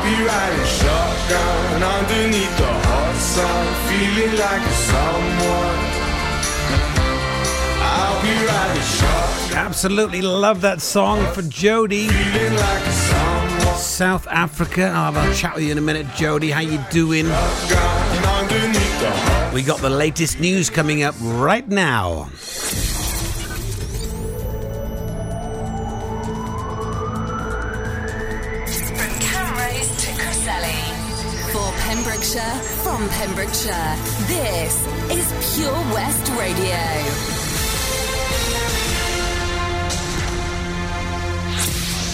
Riding shotgun underneath the hot sun, feeling like a someone. I'll be riding shotgun. Absolutely love that song for Jody. Feeling like. South Africa. I'll have a chat with you in a minute, Jody. How you doing? Shotgun underneath the hot We got the latest news coming up right now. Pembrokeshire, from Pembrokeshire, this is Pure West Radio.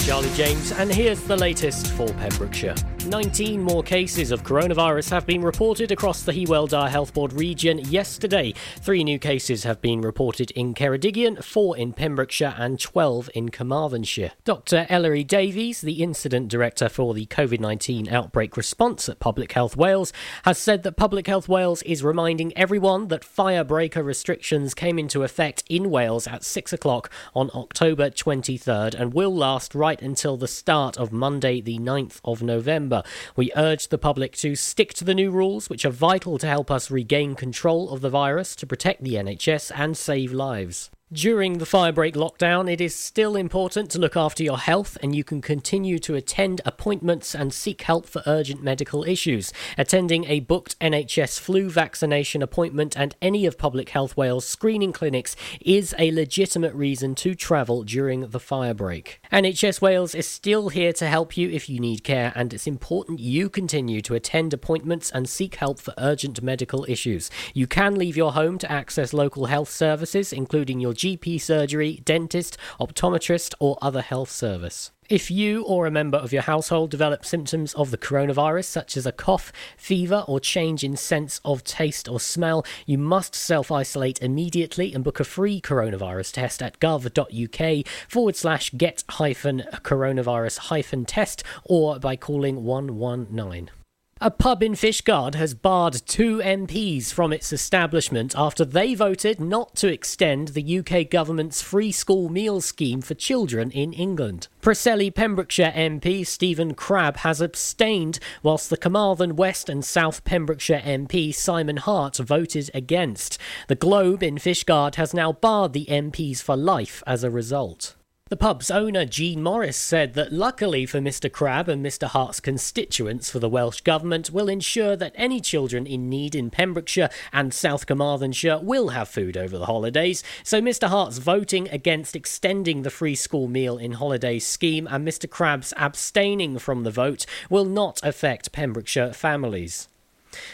Charlie James, and here's the latest for Pembrokeshire. 19 more cases of coronavirus have been reported across the Hywel Dda Health Board region yesterday. Three new cases have been reported in Ceredigion, four in Pembrokeshire, and 12 in Carmarthenshire. Dr. Ellery Davies, the incident director for the COVID 19 outbreak response at Public Health Wales, has said that Public Health Wales is reminding everyone that firebreaker restrictions came into effect in Wales at 6 o'clock on October 23rd and will last right until the start of Monday, the 9th of November. We urge the public to stick to the new rules, which are vital to help us regain control of the virus, to protect the NHS, and save lives. During the firebreak lockdown, it is still important to look after your health, and you can continue to attend appointments and seek help for urgent medical issues. Attending a booked NHS flu vaccination appointment and any of Public Health Wales screening clinics is a legitimate reason to travel during the firebreak. NHS Wales is still here to help you if you need care, and it's important you continue to attend appointments and seek help for urgent medical issues. You can leave your home to access local health services, including your GP surgery, dentist, optometrist, or other health service. If you or a member of your household develop symptoms of the coronavirus, such as a cough, fever, or change in sense of taste or smell, you must self isolate immediately and book a free coronavirus test at gov.uk forward slash get hyphen coronavirus hyphen test or by calling 119. A pub in Fishguard has barred two MPs from its establishment after they voted not to extend the UK government's free school meal scheme for children in England. Preseli Pembrokeshire MP Stephen Crabb has abstained, whilst the Carmarthen West and South Pembrokeshire MP Simon Hart voted against. The Globe in Fishguard has now barred the MPs for life as a result. The pub's owner, Jean Morris, said that luckily for Mr. Crabb and Mr. Hart's constituents for the Welsh Government will ensure that any children in need in Pembrokeshire and South Carmarthenshire will have food over the holidays. So Mr. Hart's voting against extending the free school meal in holidays scheme and Mr. Crabb's abstaining from the vote will not affect Pembrokeshire families.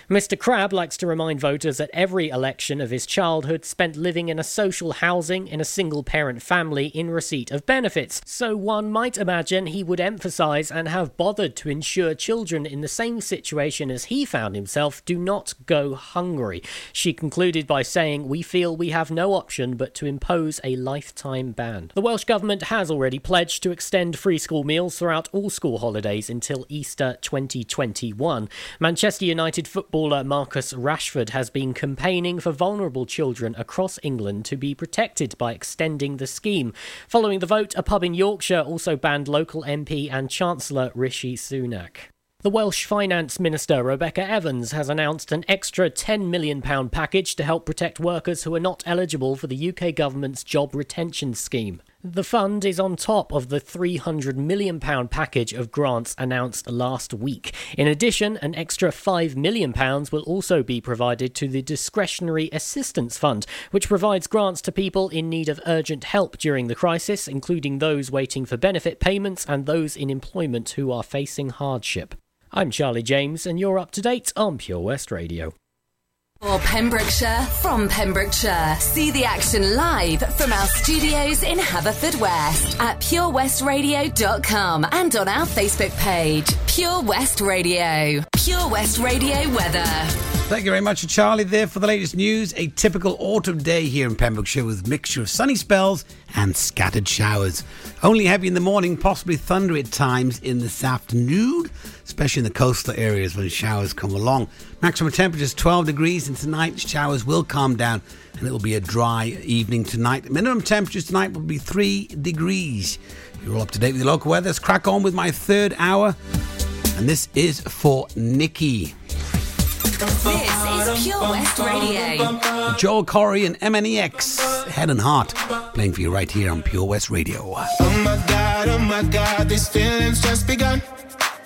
Mr. Crabb likes to remind voters that every election of his childhood spent living in a social housing in a single parent family in receipt of benefits, so one might imagine he would emphasise and have bothered to ensure children in the same situation as he found himself do not go hungry. She concluded by saying, We feel we have no option but to impose a lifetime ban. The Welsh Government has already pledged to extend free school meals throughout all school holidays until Easter 2021. Manchester United footballer Marcus Rashford has been campaigning for vulnerable children across England to be protected by extending the scheme. Following the vote, a pub in Yorkshire also banned local MP and Chancellor Rishi Sunak. The Welsh Finance Minister Rebecca Evans has announced an extra £10 million package to help protect workers who are not eligible for the UK government's job retention scheme. The fund is on top of the £300 million package of grants announced last week. In addition, an extra £5 million will also be provided to the Discretionary Assistance Fund, which provides grants to people in need of urgent help during the crisis, including those waiting for benefit payments and those in employment who are facing hardship. I'm Charlie James, and you're up to date on Pure West Radio. For Pembrokeshire, from Pembrokeshire. See the action live from our studios in Haverfordwest at purewestradio.com and on our Facebook page, Pure West Radio. Pure West Radio weather. Thank you very much, Charlie, there for the latest news. A typical autumn day here in Pembrokeshire with mixture of sunny spells and scattered showers. Only heavy in the morning, possibly thunder at times in this afternoon, especially in the coastal areas when showers come along. Maximum temperature is 12 degrees, and tonight showers will calm down and it will be a dry evening tonight. Minimum temperatures tonight will be 3 degrees. You're all up to date with the local weather. Let's crack on with my third hour. And this is for Nikki. This is Pure West Radio. Joel Corry and MNEK, Head and Heart, playing for you right here on Pure West Radio. Oh my god, oh my god, these feelings just begun.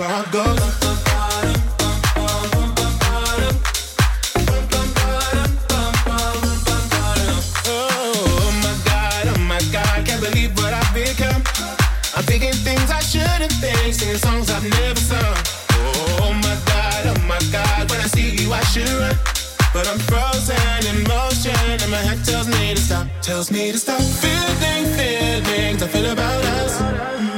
I singing songs I've never sung. Oh my god, oh my god, when I see you I should run. But I'm frozen in motion, and my head tells me to stop, tells me to stop. Feeling feelings I feel about us.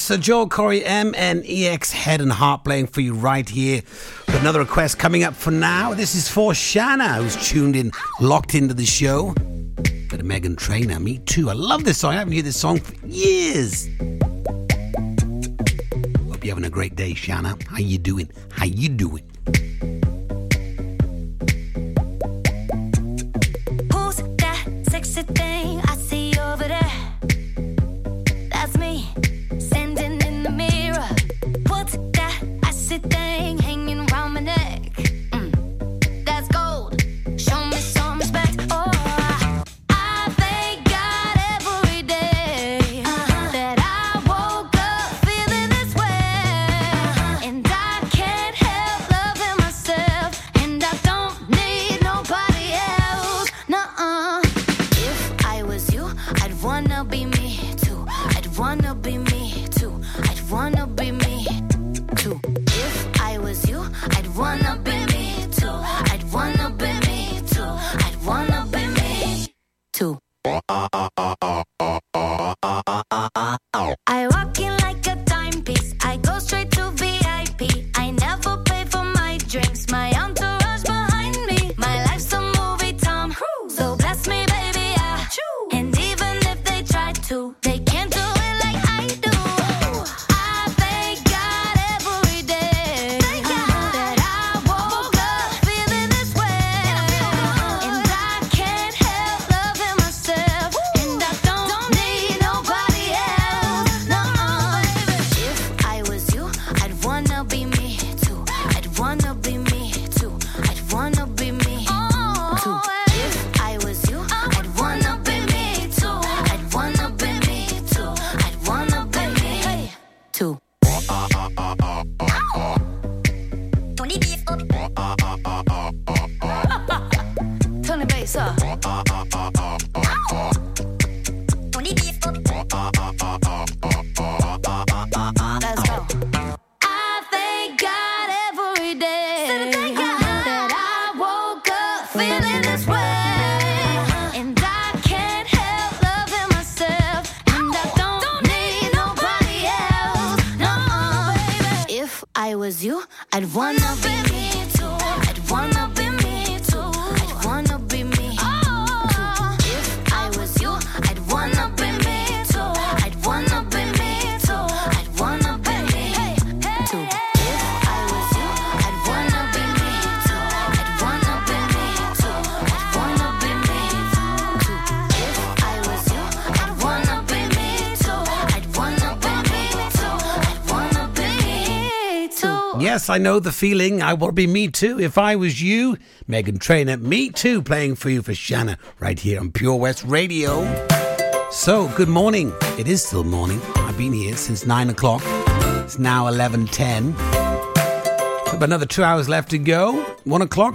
Yes, so Joel Corry, MNEK, Head and Heart playing for you right here. With another request coming up for now. This is for Shanna, who's tuned in, locked into the show. Bit of Meghan Trainor, me too. I love this song. I haven't heard this song for years. Hope you're having a great day, Shanna. How you doing? How you doing? Know the feeling. I would be me too if I was you. Meghan Trainor, me too, playing for you for Shanna right here on Pure West Radio. So, good morning. It is still morning. I've been here since nine o'clock. It's now eleven ten. Got another two hours left to go. One o'clock.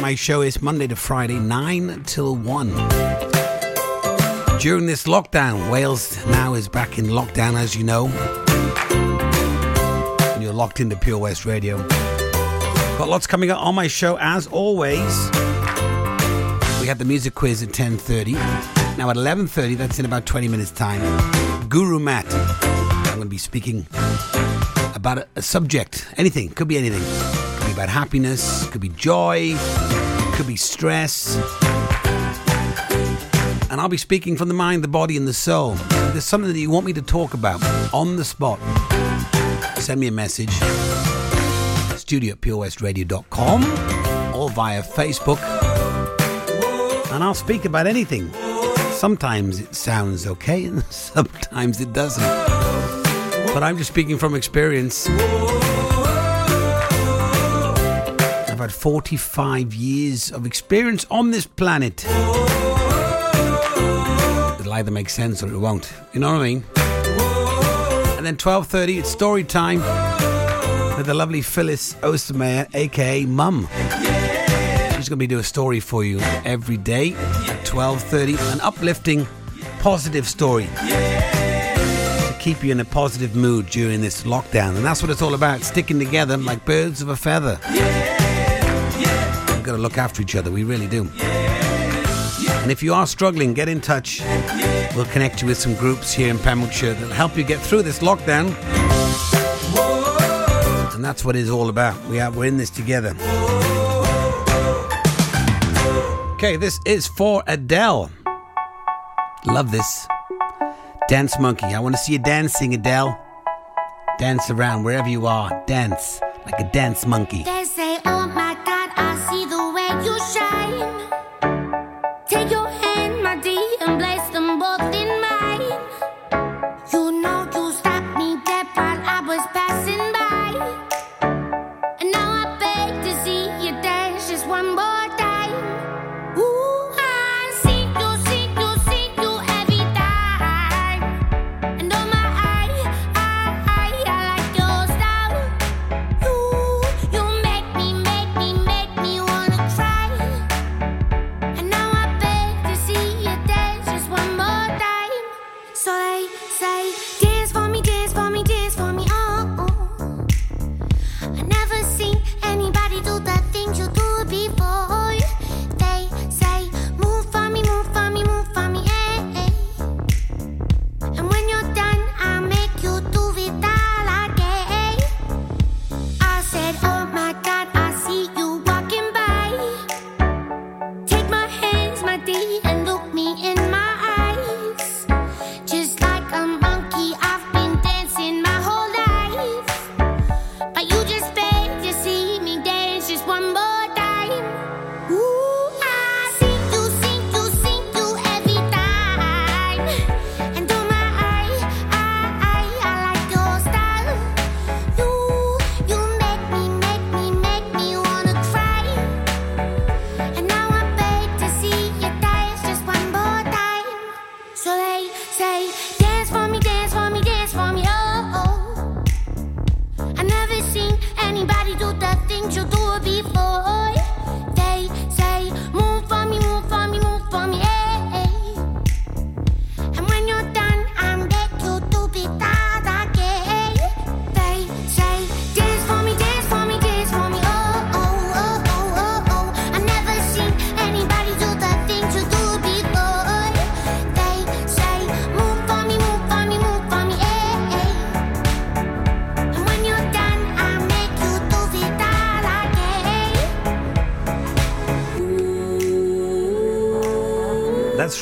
My show is Monday to Friday, nine till one. During this lockdown, Wales now is back in lockdown, as you know you're locked into Pure West Radio. Got lots coming up on my show as always. We had the music quiz at 10:30. Now at 11:30, that's in about 20 minutes time. Guru Matt. I'm going to be speaking about a, a subject, anything, could be anything. Could be about happiness, could be joy, could be stress. And I'll be speaking from the mind, the body, and the soul. There's something that you want me to talk about on the spot, send me a message. Studio at purewestradio.com or via facebook. And i'll speak about anything. Sometimes it sounds okay and sometimes it doesn't. But i'm just speaking from experience. I've had 45 years of experience on this planet. It'll either make sense or it won't. You know what i mean and then 12.30 it's story time with the lovely phyllis ostermeyer aka mum. She's going to be doing a story for you every day at 12.30 an uplifting positive story to keep you in a positive mood during this lockdown. And that's what it's all about sticking together like birds of a feather. We've got to look after each other we really do and if you are struggling get in touch We'll connect you with some groups here in Pembrokeshire that'll help you get through this lockdown. And that's what it's all about. We are we're in this together. Okay, this is for Adele. Love this. Dance Monkey. I want to see you dancing, Adele. Dance around wherever you are. Dance like a dance monkey.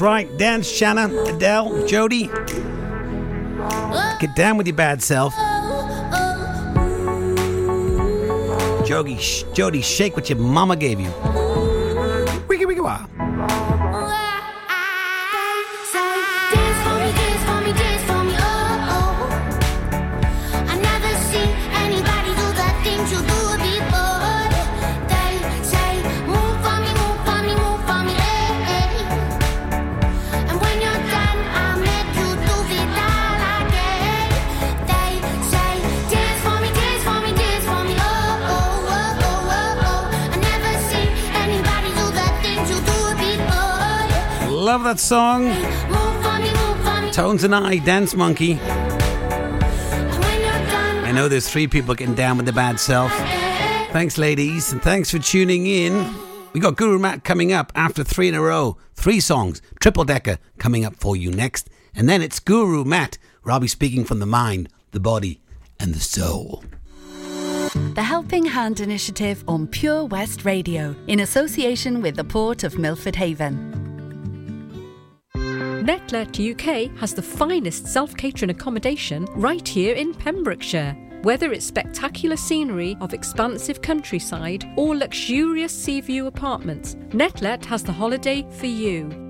Right. Dance, Shanna, Adele, Jody. Get down with your bad self. Jody, Jody, shake what your mama gave you. Song. Tones and I, Dance Monkey. I know there's three people getting down with the bad self. Thanks, ladies, and thanks for tuning in. We got Guru Matt coming up after three in a row. Three songs, triple decker coming up for you next. And then it's Guru Matt, where I'll be speaking from the mind, the body, and the soul. The Helping Hand Initiative on Pure West Radio in association with the Port of Milford Haven. Netlet UK has the finest self catering accommodation right here in Pembrokeshire. Whether it's spectacular scenery of expansive countryside or luxurious sea view apartments, Netlet has the holiday for you.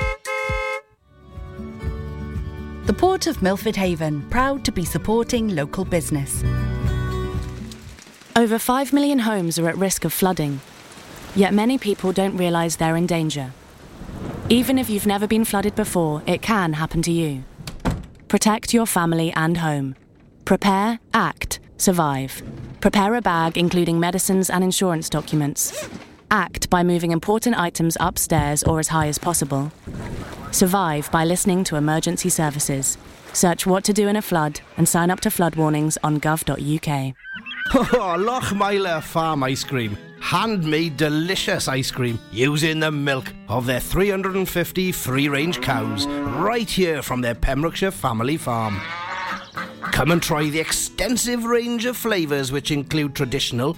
The Port of Milford Haven, proud to be supporting local business. Over 5 million homes are at risk of flooding, yet many people don't realise they're in danger. Even if you've never been flooded before, it can happen to you. Protect your family and home. Prepare, act, survive. Prepare a bag including medicines and insurance documents. Act by moving important items upstairs or as high as possible. Survive by listening to emergency services. Search what to do in a flood and sign up to flood warnings on gov.uk. Oh, Farm Ice Cream. Handmade delicious ice cream using the milk of their 350 free range cows right here from their Pembrokeshire family farm. Come and try the extensive range of flavours which include traditional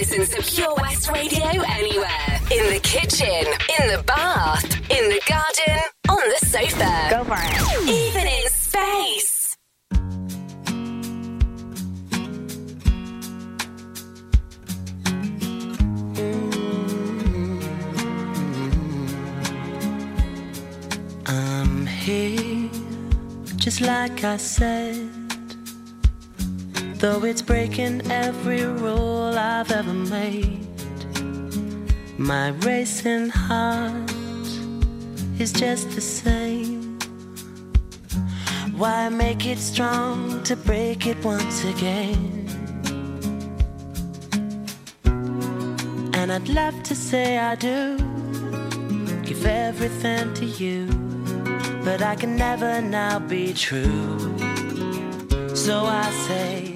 Listen to Pure West Radio anywhere. In the kitchen, in the bath, in the garden, on the sofa. Go for it. Even in space. I'm here, just like I said. Though it's breaking every rule I've ever made, my racing heart is just the same. Why make it strong to break it once again? And I'd love to say I do give everything to you, but I can never now be true. So I say,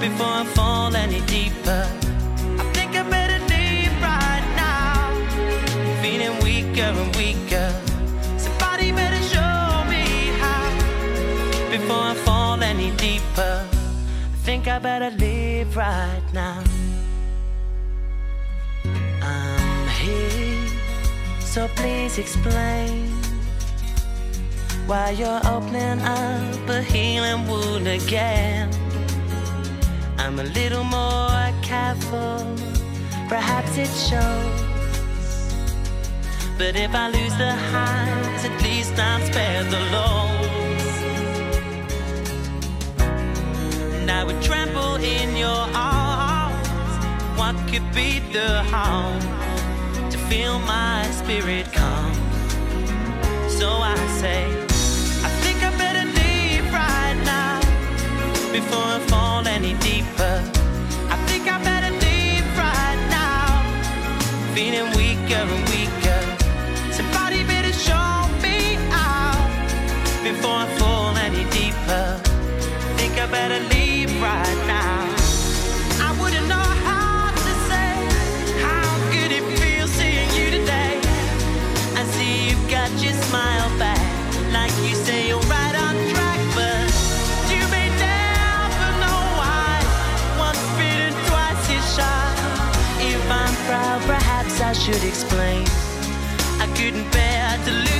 before I fall any deeper. I think I better leave right now, feeling weaker and weaker. Somebody better show me how. before I fall any deeper. I think I better leave right now. I'm here, so please explain why you're opening up a healing wound again. I'm a little more careful, perhaps it shows. But if I lose the highs, at least I'm spared the lows. And I would trample in your arms. What could be the harm to feel my spirit calm? So I say, before I fall any deeper. I think I better leave right now, feeling weaker and weaker. Somebody better show me out before I fall any deeper. Think I better leave right now. Should explain. I couldn't bear to lose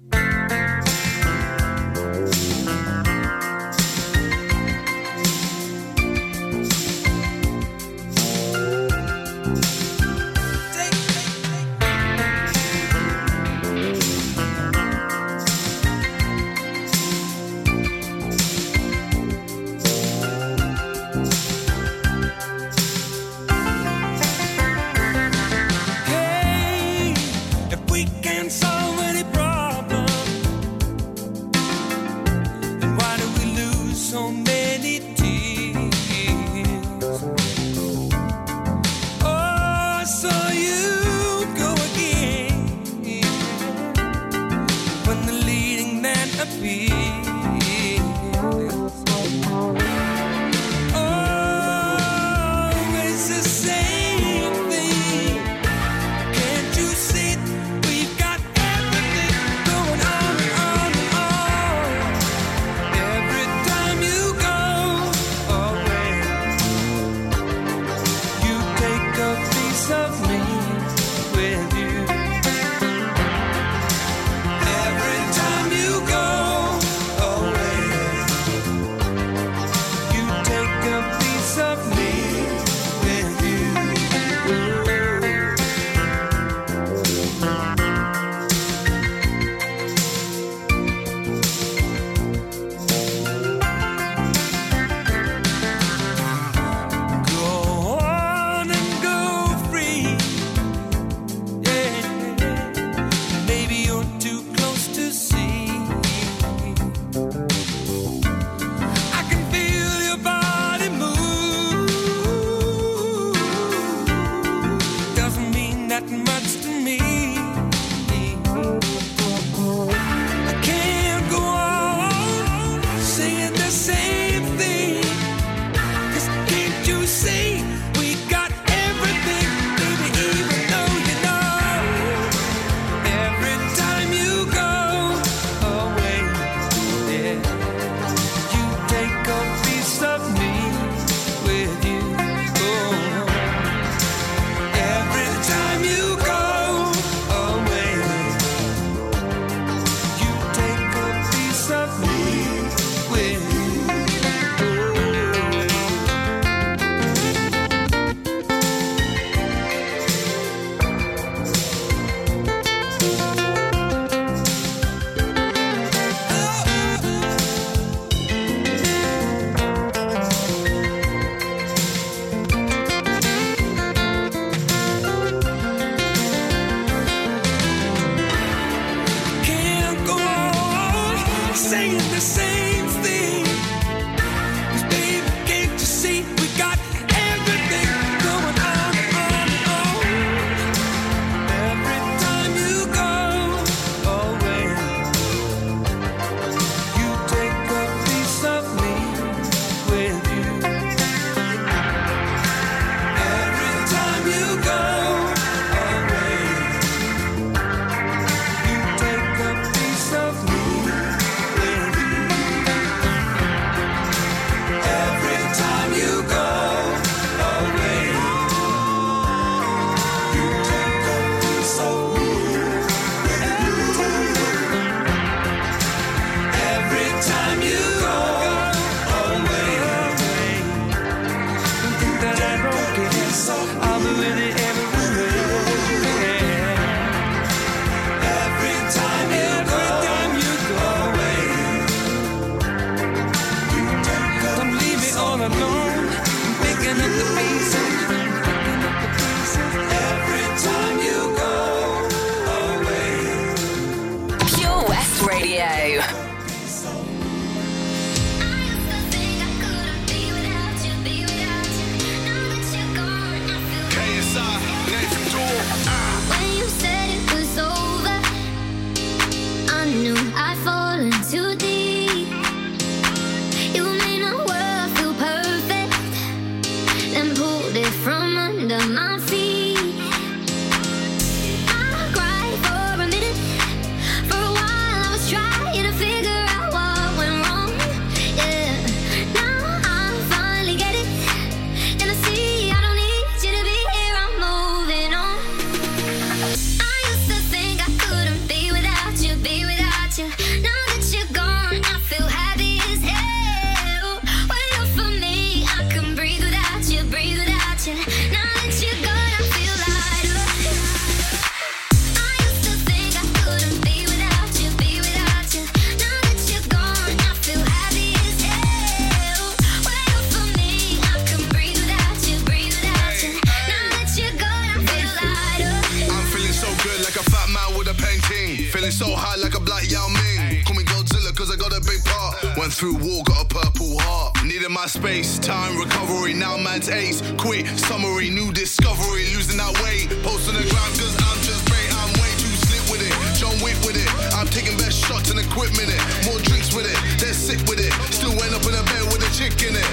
Space, time, recovery. Now man's ace. Quit, summary, new discovery. Losing that weight. Post on the ground cause I'm just great. I'm way too slick with it. John Wick with it. I'm taking best shots and equipment it. More drinks with it. They're sick with it. Still end up in a bed with a chick in it.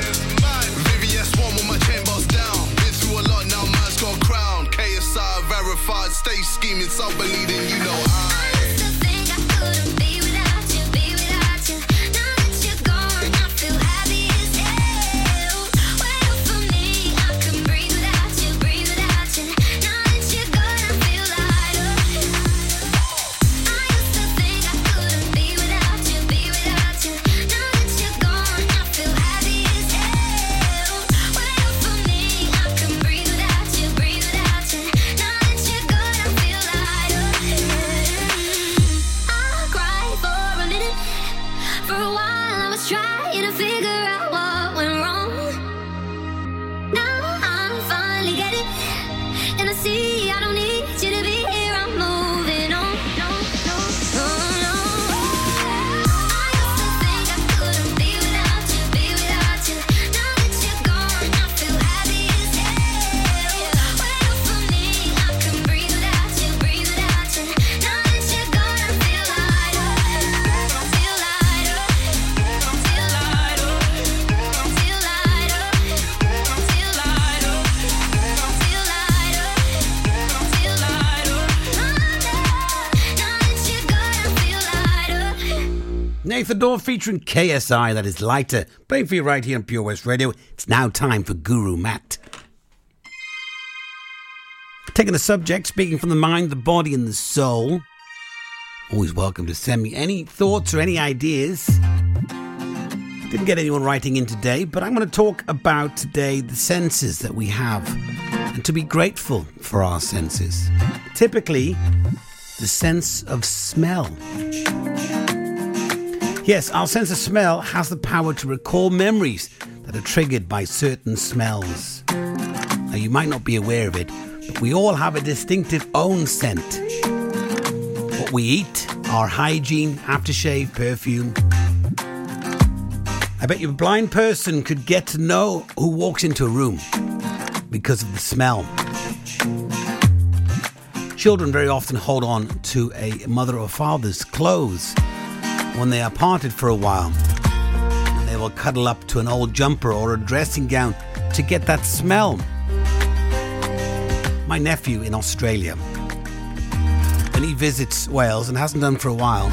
Vivian Swan with my chain boss down. Been through a lot, now man's got crown. KSI verified, stay scheming, some believing, you lighter. Nathan Dawe featuring KSI, that is lighter. Playing for you right here on Pure West Radio. It's now time for Guru Matt. Taking the subject, speaking from the mind, the body, and the soul. Always welcome to send me any thoughts or any ideas. Didn't get anyone writing in today, but I'm going to talk about today the senses that we have and to be grateful for our senses. Typically, the sense of smell. Yes, our sense of smell has the power to recall memories that are triggered by certain smells. Now, you might not be aware of it, but we all have a distinctive own scent. What we eat, our hygiene, aftershave, perfume. I bet you a blind person could get to know who walks into a room because of the smell. Children very often hold on to a mother or father's clothes when they are parted for a while. And they will cuddle up to an old jumper or a dressing gown to get that smell. My nephew in Australia, when he visits Wales and hasn't done for a while,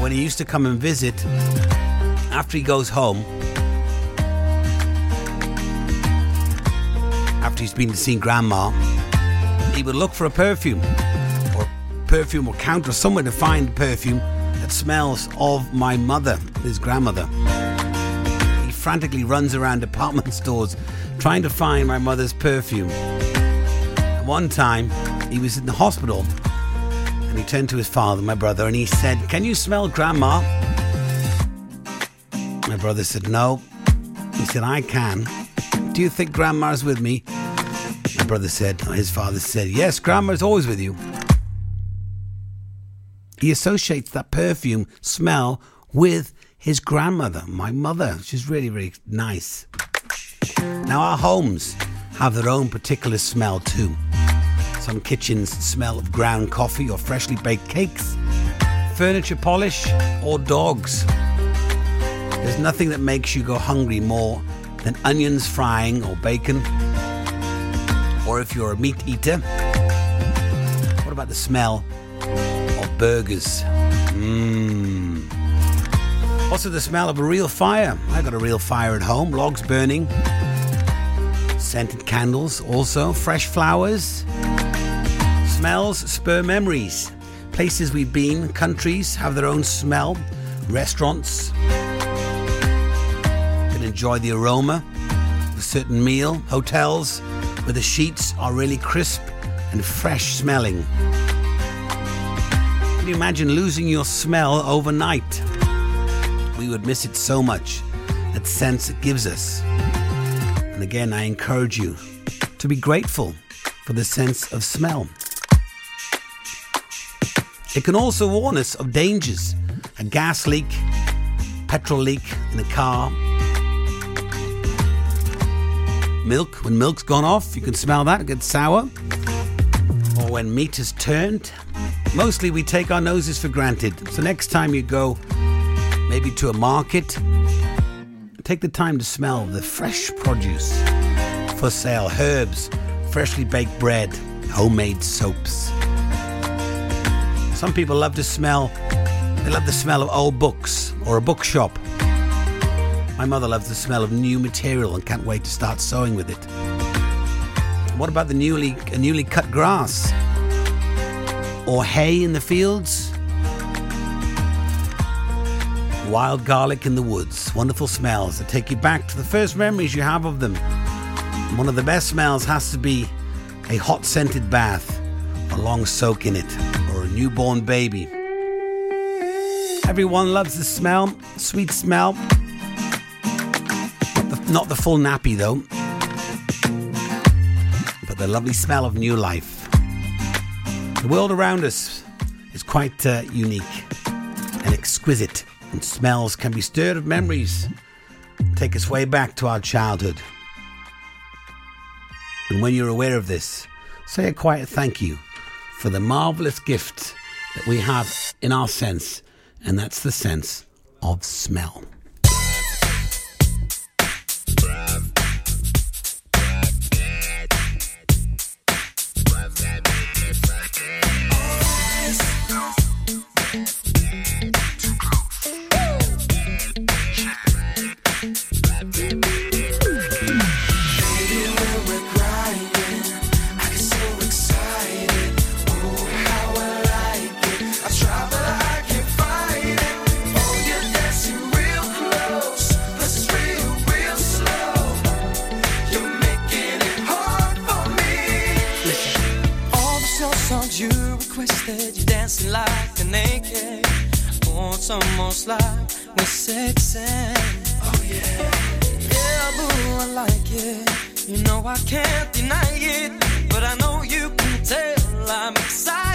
when he used to come and visit, after he goes home, after he's been to see grandma, he would look for a perfume or perfume or counter somewhere to find perfume smells of my mother, his grandmother. He frantically runs around department stores trying to find my mother's perfume. One time, he was in the hospital and he turned to his father, my brother, and he said, Can you smell grandma? My brother said, No. He said, I can. Do you think grandma's with me? My brother said, his father said, Yes, grandma's always with you. He associates that perfume smell with his grandmother, my mother. She's really, really nice. Now, our homes have their own particular smell too. Some kitchens smell of ground coffee or freshly baked cakes, furniture polish, or dogs. There's nothing that makes you go hungry more than onions frying or bacon. Or if you're a meat eater, what about the smell burgers? Mmm. Also, the smell of a real fire. I got a real fire at home, logs burning, scented candles, also fresh flowers. Smells spur memories. Places we've been, countries have their own smell, restaurants can enjoy the aroma of a certain meal, hotels where the sheets are really crisp and fresh smelling. You imagine losing your smell overnight? We would miss it so much, that sense it gives us. And again, I encourage you to be grateful for the sense of smell. It can also warn us of dangers a gas leak, petrol leak in a car. Milk, when milk's gone off, you can smell that, it gets sour. Or when meat is turned. Mostly we take our noses for granted. So next time you go maybe to a market, take the time to smell the fresh produce for sale, herbs, freshly baked bread, homemade soaps. Some people love to smell, they love the smell of old books or a bookshop. My mother loves the smell of new material and can't wait to start sewing with it. What about the newly, newly cut grass? Or hay in the fields? Wild garlic in the woods. Wonderful smells that take you back to the first memories you have of them. One of the best smells has to be a hot scented bath, a long soak in it, or a newborn baby. Everyone loves the smell, sweet smell. Not the, not the full nappy though, but the lovely smell of new life. The world around us is quite uh, unique and exquisite, and smells can be stirred of memories, take us way back to our childhood. And when you're aware of this, say a quiet thank you for the marvelous gift that we have in our sense, and that's the sense of smell. Requested, you dancing like a naked. Oh, it's almost like we're sexing. Oh yeah, yeah, boo, I like it. You know I can't deny it, but I know you can tell I'm excited.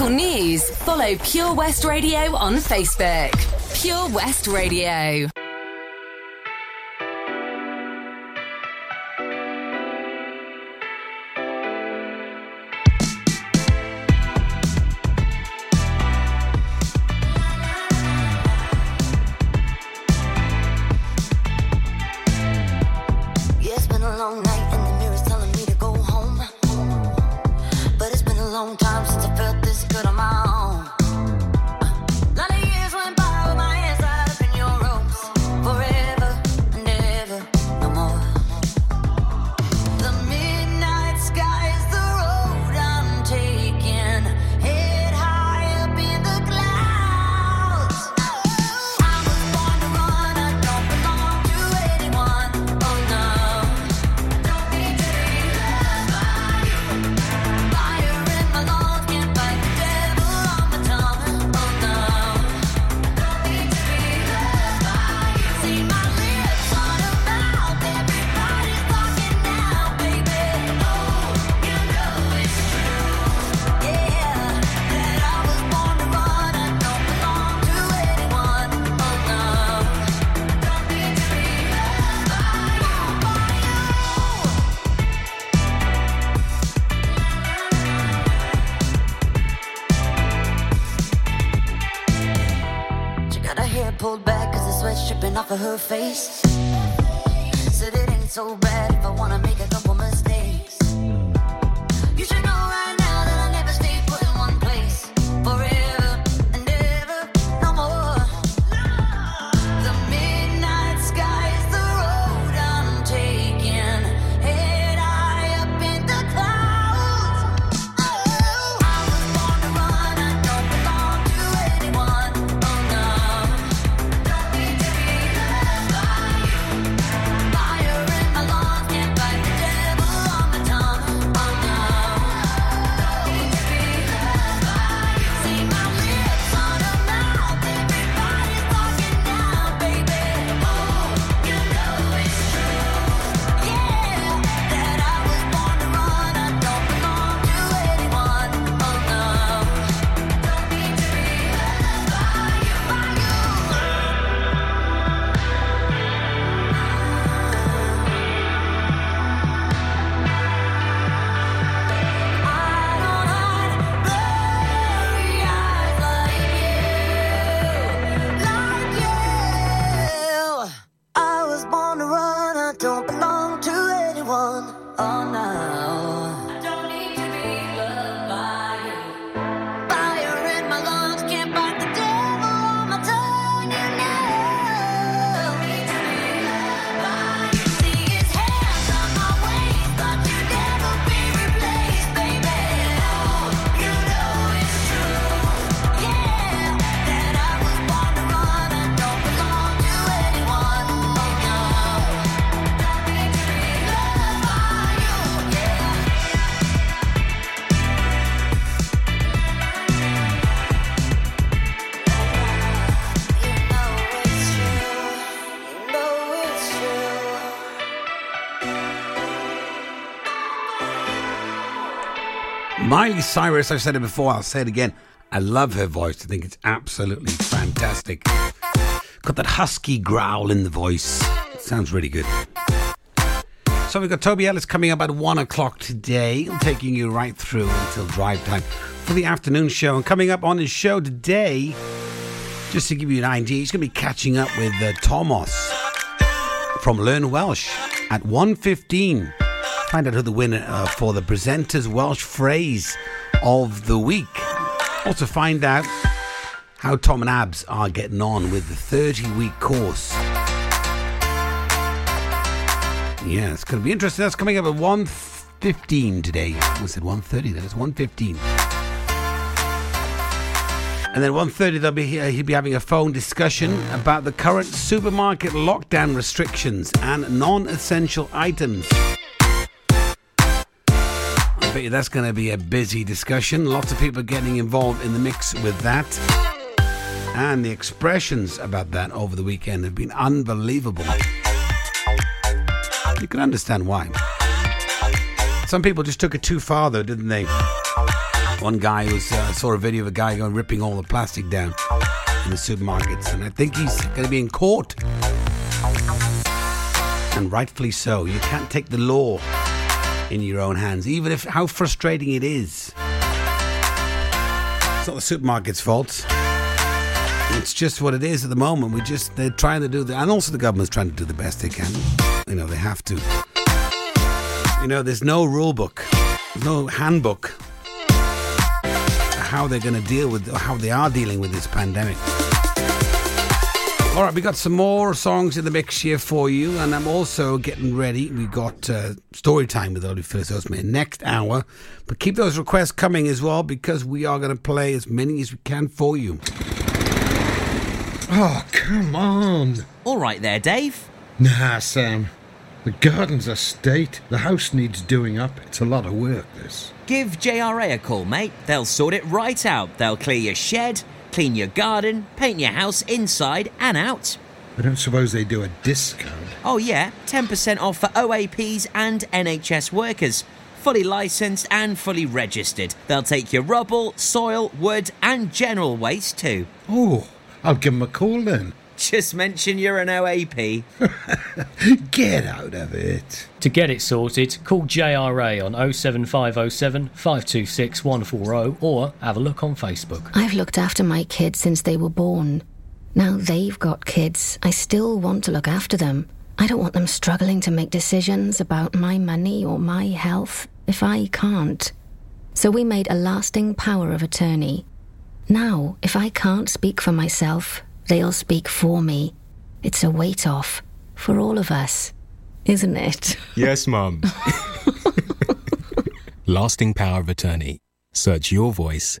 Local news, follow Pure West Radio on Facebook. Pure West Radio. Miley Cyrus, I've said it before, I'll say it again. I love her voice. I think it's absolutely fantastic. Got that husky growl in the voice. sounds really good. So we've got Toby Ellis coming up at one o'clock today, taking you right through until drive time for the afternoon show. And coming up on his show today, just to give you an idea, he's going to be catching up with uh, Thomas from Learn Welsh at 1.15. Find out who the winner uh, for the presenter's Welsh phrase of the week. Also find out how Tom and Abs are getting on with the 30 week course. Yeah, it's going to be interesting. That's coming up at 1.15 today. I said 1.30, that is 1.15. And then 1.30, they'll be, uh, he'll be having a phone discussion about the current supermarket lockdown restrictions and non-essential items. Bet you that's going to be a busy discussion. Lots of people getting involved in the mix with that. And the expressions about that over the weekend have been unbelievable. You can understand why. Some people just took it too far, though, didn't they? One guy was uh, saw a video of a guy going ripping all the plastic down in the supermarkets, and I think he's going to be in court, and rightfully so. You can't take the law in your own hands, even if how frustrating it is. It's not the supermarket's fault. It's just what it is at the moment. We just they're trying to do the, and also the government's trying to do the best they can. You know they have to. You know, there's no rule book, no handbook how they're going to deal with, how they are dealing with this pandemic. All right, we got some more songs in the mix here for you, and I'm also getting ready. We got uh, story time with Ollie Phyllis Osman next hour, but keep those requests coming as well because we are going to play as many as we can for you. Oh, come on. All right there, Dave. Nah, Sam. The garden's a state. The house needs doing up. It's a lot of work, this. Give JRA a call, mate. They'll sort it right out. They'll clear your shed, clean your garden, paint your house inside and out. I don't suppose they do a discount. Oh, yeah, 10% off for OAPs and NHS workers. Fully licensed and fully registered. They'll take your rubble, soil, wood, and general waste too. Oh, I'll give them a call then. Just mention you're an OAP. Get out of it. To get it sorted, call JRA on 07507 526 140 or have a look on Facebook. I've looked after my kids since they were born. Now they've got kids. I still want to look after them. I don't want them struggling to make decisions about my money or my health if I can't. So we made a lasting power of attorney. Now, if I can't speak for myself, they'll speak for me. It's a weight off for all of us, isn't it? Yes, Mum. Lasting power of attorney. Search your voice,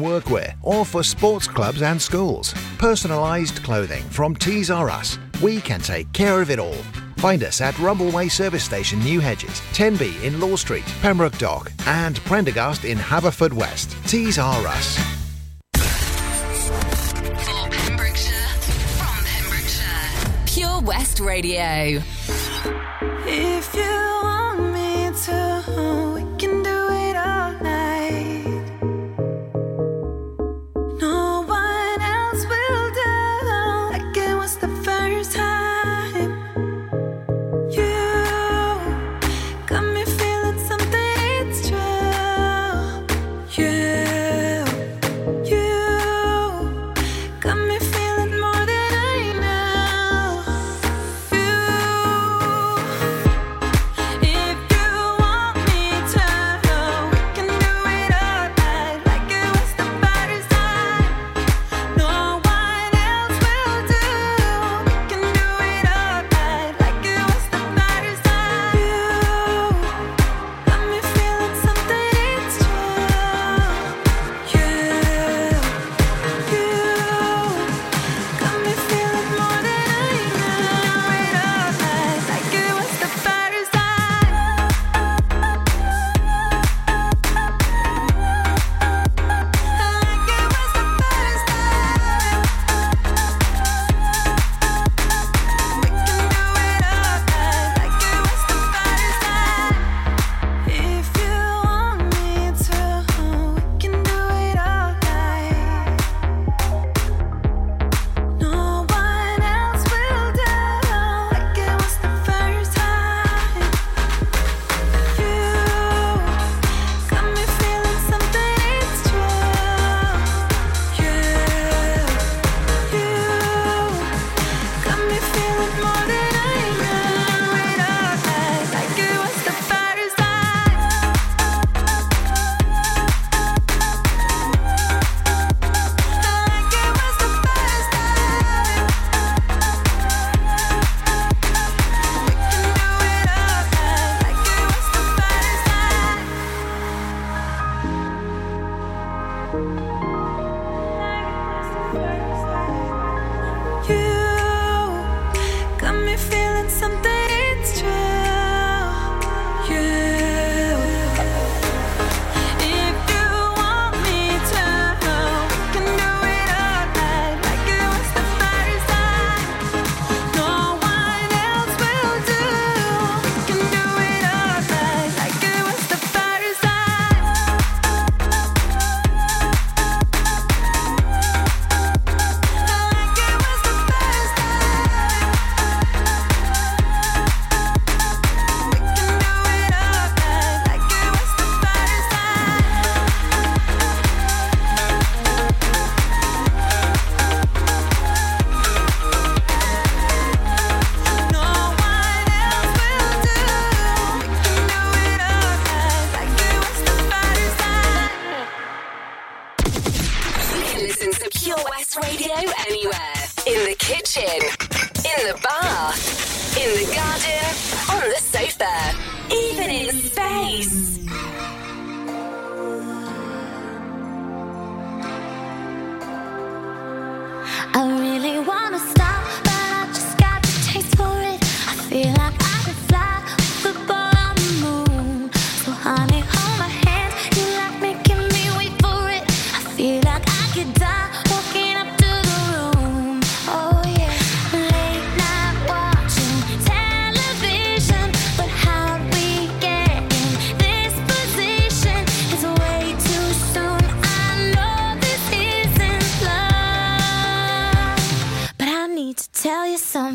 workwear or for sports clubs and schools. Personalised clothing from Tees R Us. We can take care of it all. Find us at Rumbleway Service Station, New Hedges, 10B in Law Street, Pembroke Dock, and Prendergast in Haverfordwest. Tees R Us. For Pembrokeshire, from Pembrokeshire. Pure West Radio. If you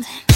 something.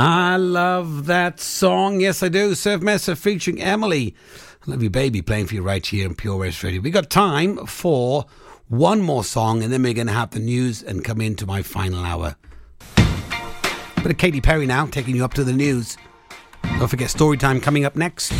I love that song. Yes, I do. Surf Mesa featuring Emilee. I love you, baby, playing for you right here in Pure West Radio. We got time for one more song, and then we're going to have the news and come into my final hour. Of Katy Perry now, taking you up to the news. Don't forget story time coming up next.